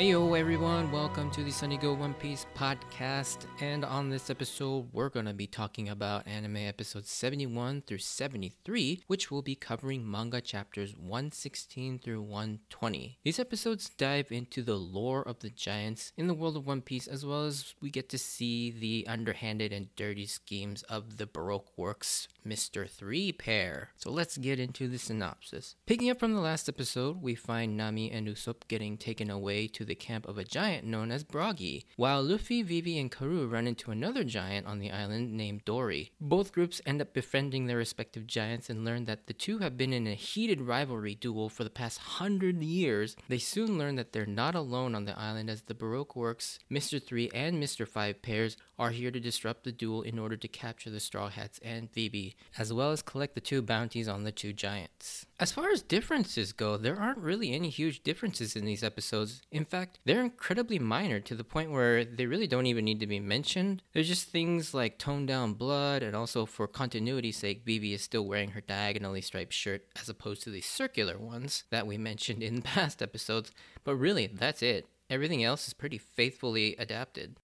Hey yo everyone, welcome to the Sunny Go One Piece podcast. And on this episode, we're gonna be talking about anime episodes 71 through 73, which will be covering manga chapters 116 through 120. These episodes dive into the lore of the giants in the world of One Piece, as well as we get to see the underhanded and dirty schemes of the Baroque Works Mr. Three pair. So let's get into the synopsis. Picking up from the last episode, we find Nami and Usopp getting taken away to the camp of a giant known as Brogy, while Luffy, Vivi, and Karu run into another giant on the island named Dory. Both groups end up befriending their respective giants and learn that the two have been in a heated rivalry duel for the past hundred years. They soon learn that they're not alone on the island as the Baroque Works, Mr. 3 and Mr. 5 pairs are here to disrupt the duel in order to capture the Straw Hats and Vivi, as well as collect the two bounties on the two giants. As far as differences go, there aren't really any huge differences in these episodes. In fact, they're incredibly minor to the point where they really don't even need to be mentioned. There's just things like toned down blood, and also for continuity's sake, Vivi is still wearing her diagonally striped shirt as opposed to the circular ones that we mentioned in past episodes. But really, that's it. Everything else is pretty faithfully adapted.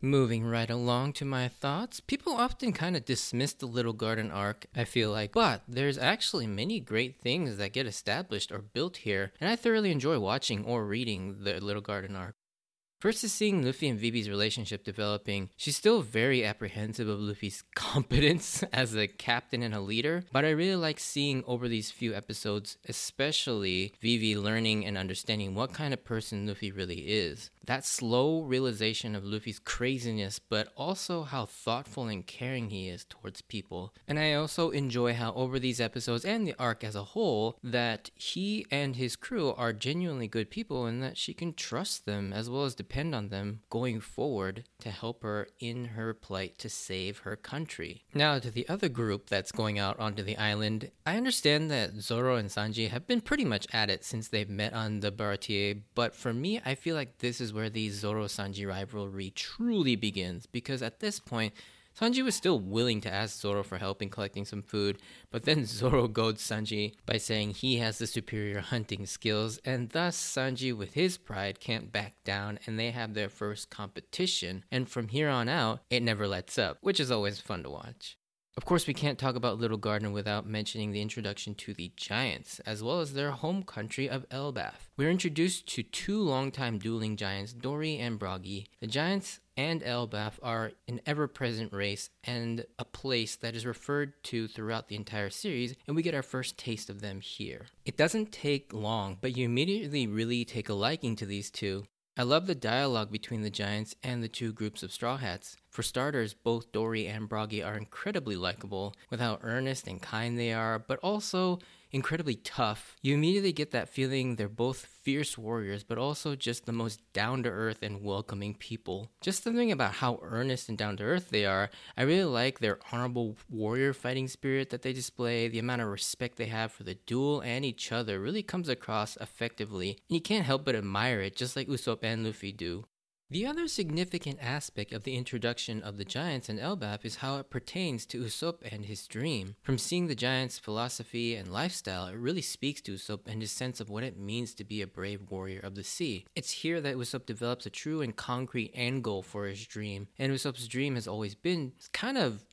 Moving right along to my thoughts, people often kind of dismiss the Little Garden arc, I feel like, but there's actually many great things that get established or built here, and I thoroughly enjoy watching or reading the Little Garden arc. First is seeing Luffy and Vivi's relationship developing. She's still very apprehensive of Luffy's competence as a captain and a leader, but I really like seeing over these few episodes, especially Vivi learning and understanding what kind of person Luffy really is. That slow realization of Luffy's craziness, but also how thoughtful and caring he is towards people. And I also enjoy how over these episodes and the arc as a whole, that he and his crew are genuinely good people and that she can trust them as well as depend on them going forward to help her in her plight to save her country. Now, to the other group that's going out onto the island, I understand that Zoro and Sanji have been pretty much at it since they've met on the Baratie, but for me, I feel like this is where the Zoro Sanji rivalry truly begins because at this point, Sanji was still willing to ask Zoro for help in collecting some food, but then Zoro goads Sanji by saying he has the superior hunting skills, and thus Sanji, with his pride, can't back down and they have their first competition. And from here on out, it never lets up, which is always fun to watch. Of course, we can't talk about Little Garden without mentioning the introduction to the Giants, as well as their home country of Elbaf. We're introduced to two longtime dueling giants, Dory and Brogy. The Giants and Elbaf are an ever present race and a place that is referred to throughout the entire series, and we get our first taste of them here. It doesn't take long, but you immediately really take a liking to these two. I love the dialogue between the Giants and the two groups of Straw Hats. For starters, both Dory and Brogy are incredibly likable with how earnest and kind they are, but also incredibly tough. You immediately get that feeling they're both fierce warriors, but also just the most down to earth and welcoming people. Just something about how earnest and down to earth they are. I really like their honorable warrior fighting spirit that they display, the amount of respect they have for the duel and each other really comes across effectively, and you can't help but admire it, just like Usopp and Luffy do. The other significant aspect of the introduction of the giants in Elbaf is how it pertains to Usopp and his dream. From seeing the giants' philosophy and lifestyle, it really speaks to Usopp and his sense of what it means to be a brave warrior of the sea. It's here that Usopp develops a true and concrete end goal for his dream, and Usopp's dream has always been kind of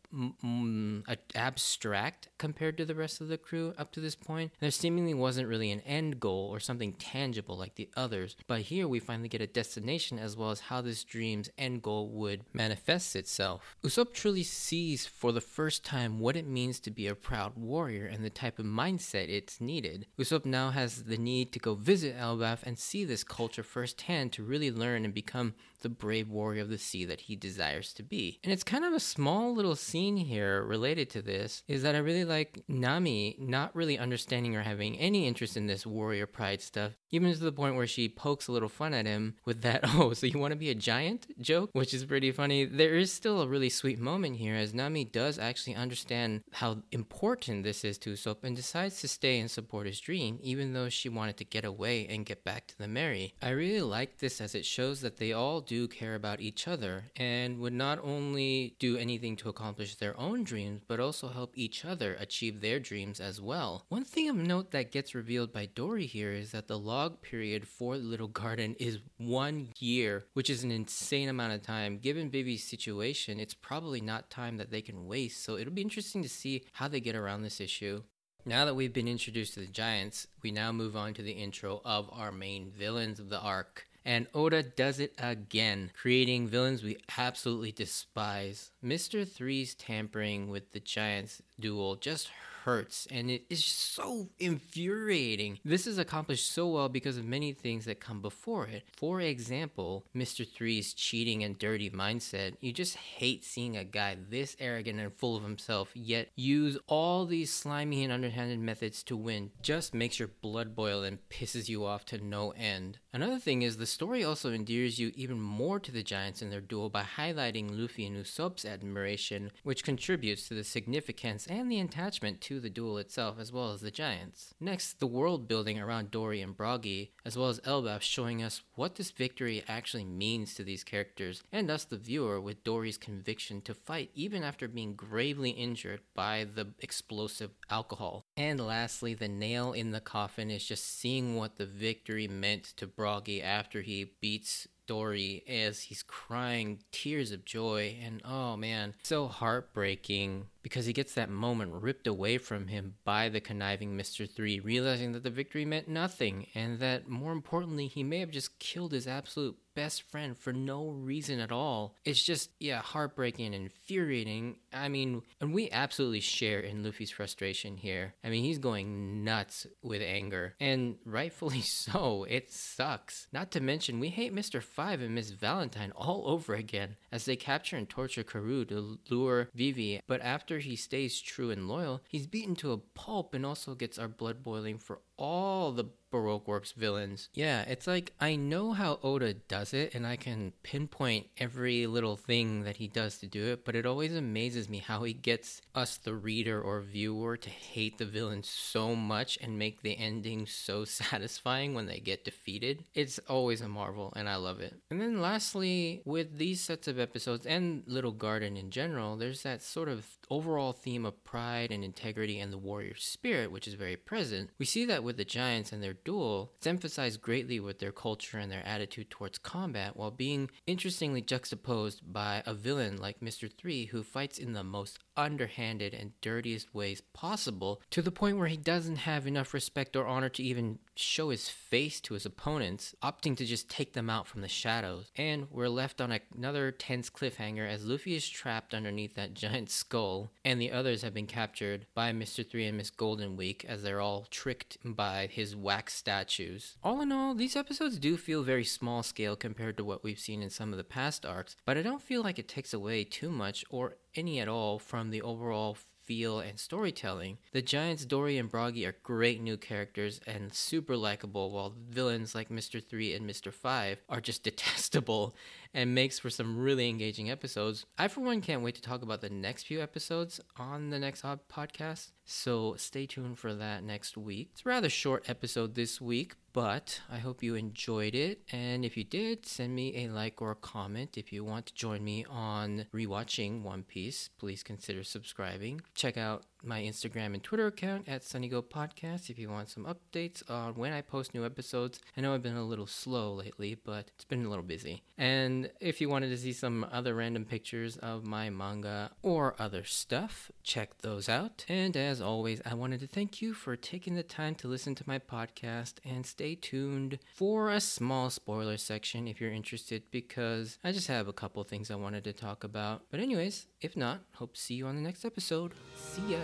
abstract compared to the rest of the crew up to this point. There seemingly wasn't really an end goal or something tangible like the others, but here we finally get a destination as well as how this dream's end goal would manifest itself. Usopp truly sees for the first time what it means to be a proud warrior and the type of mindset it's needed. Usopp now has the need to go visit Elbaf and see this culture firsthand to really learn and become the brave warrior of the sea that he desires to be. And it's kind of a small little scene here related to this is that I really like Nami not really understanding or having any interest in this warrior pride stuff, even to the point where she pokes a little fun at him with that, oh, so you want to be a giant joke, which is pretty funny. There is still a really sweet moment here as Nami does actually understand how important this is to Usopp and decides to stay and support his dream, even though she wanted to get away and get back to the Merry. I really like this as it shows that they all do care about each other and would not only do anything to accomplish accomplish their own dreams, but also help each other achieve their dreams as well. One thing of note that gets revealed by Dory here is that the log period for the little garden is one year, which is an insane amount of time. Given Vivi's situation, it's probably not time that they can waste, so it'll be interesting to see how they get around this issue. Now that we've been introduced to the Giants, we now move on to the intro of our main villains of the arc. And Oda does it again, creating villains we absolutely despise. Mr. Three's tampering with the Giants duel just hurts and it is so infuriating. This is accomplished so well because of many things that come before it. For example, Mr. Three's cheating and dirty mindset. You just hate seeing a guy this arrogant and full of himself, yet use all these slimy and underhanded methods to win. Just makes your blood boil and pisses you off to no end. Another thing is the story also endears you even more to the Giants in their duel by highlighting Luffy and Usopp's admiration, which contributes to the significance and the attachment to the duel itself as well as the Giants. Next, the world building around Dory and Brogy, as well as Elbaf showing us what this victory actually means to these characters, and us the viewer with Dory's conviction to fight even after being gravely injured by the explosive alcohol. And lastly, the nail in the coffin is just seeing what the victory meant to Brogy after he beats Dory as he's crying tears of joy. And oh man, so heartbreaking because he gets that moment ripped away from him by the conniving Mr. 3, realizing that the victory meant nothing, and that more importantly, he may have just killed his absolute best friend for no reason at all. It's just, yeah, heartbreaking and infuriating. I mean, and we absolutely share in Luffy's frustration here. I mean, he's going nuts with anger, and rightfully so. It sucks. Not to mention, we hate Mr. 5 and Miss Valentine all over again as they capture and torture Karu to lure Vivi, but after he stays true and loyal, he's beaten to a pulp and also gets our blood boiling for all the Baroque Works villains. Yeah, it's like I know how Oda does it and I can pinpoint every little thing that he does to do it, but it always amazes me how he gets us, the reader or viewer, to hate the villains so much and make the ending so satisfying when they get defeated. It's always a marvel and I love it. And then lastly, with these sets of episodes and Little Garden in general, there's that sort of overall theme of pride and integrity and the warrior spirit, which is very present. We see that with the Giants and their duel, it's emphasized greatly with their culture and their attitude towards combat, while being interestingly juxtaposed by a villain like Mr. 3 who fights in the most underhanded and dirtiest ways possible to the point where he doesn't have enough respect or honor to even show his face to his opponents, opting to just take them out from the shadows. And we're left on another tense cliffhanger as Luffy is trapped underneath that giant skull, and the others have been captured by Mr. 3 and Miss Golden Week as they're all tricked by his wax statues. All in all, these episodes do feel very small scale compared to what we've seen in some of the past arcs, but I don't feel like it takes away too much or any at all from the overall feel and storytelling. The Giants, Dory and Brogy are great new characters and super likable, while villains like Mr. 3 and Mr. 5 are just detestable and makes for some really engaging episodes. I, for one, can't wait to talk about the next few episodes on the next podcast. So stay tuned for that next week. It's a rather short episode this week, but I hope you enjoyed it. And if you did, send me a like or a comment. If you want to join me on rewatching One Piece, please consider subscribing. Check out my Instagram and Twitter account at SunnyGo Podcast if you want some updates on when I post new episodes. I know I've been a little slow lately, but it's been a little busy. And if you wanted to see some other random pictures of my manga or other stuff, check those out. And as always, I wanted to thank you for taking the time to listen to my podcast and stay tuned for a small spoiler section if you're interested because I just have a couple things I wanted to talk about. But anyways, if not, hope to see you on the next episode. See ya.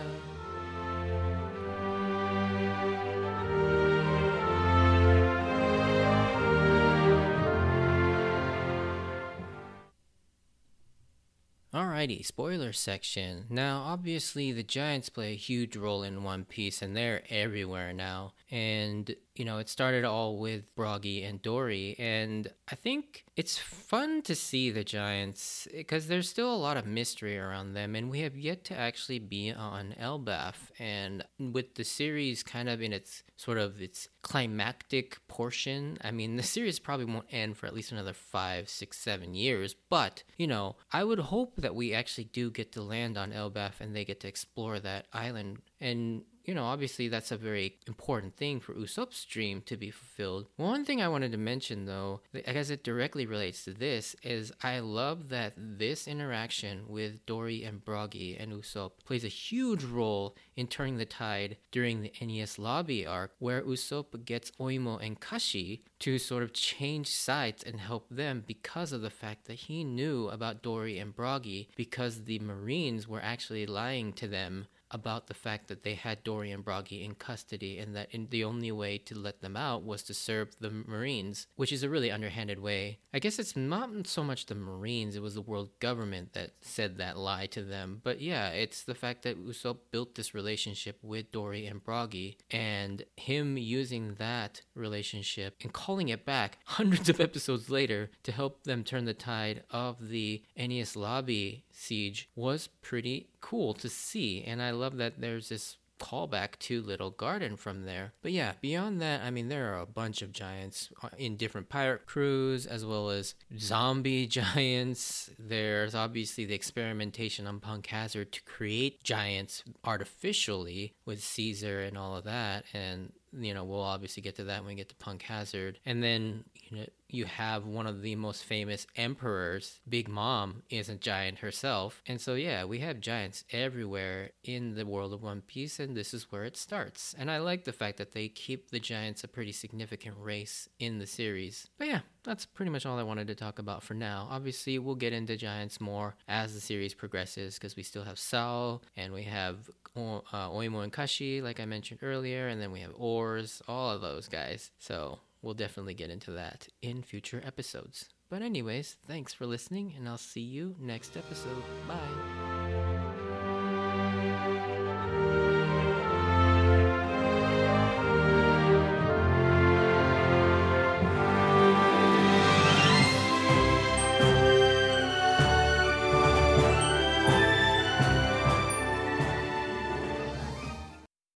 Alrighty, spoiler section. Now, obviously, the Giants play a huge role in One Piece, and they're everywhere now. And you know, it started all with Brogy and Dory. And I think it's fun to see the Giants because there's still a lot of mystery around them. And we have yet to actually be on Elbaf. And with the series kind of in its sort of its climactic portion, I mean, the series probably won't end for at least another five, six, seven years. But, you know, I would hope that we actually do get to land on Elbaf and they get to explore that island. And you know, obviously that's a very important thing for Usopp's dream to be fulfilled. One thing I wanted to mention though, as it directly relates to this, is I love that this interaction with Dory and Brogy and Usopp plays a huge role in turning the tide during the Enies Lobby arc, where Usopp gets Oimo and Kashi to sort of change sides and help them because of the fact that he knew about Dory and Brogy because the Marines were actually lying to them about the fact that they had Dorian Brogy in custody and that in, the only way to let them out was to serve the Marines, which is a really underhanded way. I guess it's not so much the Marines, it was the world government that said that lie to them. But yeah, it's the fact that Usopp built this relationship with Dory and Brogy and him using that relationship and calling it back hundreds of episodes later to help them turn the tide of the Enies Lobby siege was pretty cool to see. And I love that there's this callback to Little Garden from there. But yeah, beyond that, I mean, there are a bunch of giants uh, in different pirate crews as well as zombie giants. There's obviously the experimentation on Punk Hazard to create giants artificially with Caesar and all of that. And you know, we'll obviously get to that when we get to Punk Hazard. And then, you you have one of the most famous emperors, Big Mom, is a giant herself. And so, yeah, we have giants everywhere in the world of One Piece, and this is where it starts. And I like the fact that they keep the giants a pretty significant race in the series. But yeah, that's pretty much all I wanted to talk about for now. Obviously, we'll get into giants more as the series progresses because we still have Saul and we have o- uh, Oimo and Kashi, like I mentioned earlier, and then we have Oars, all of those guys. So we'll definitely get into that in future episodes. But, anyways, thanks for listening, and I'll see you next episode. Bye.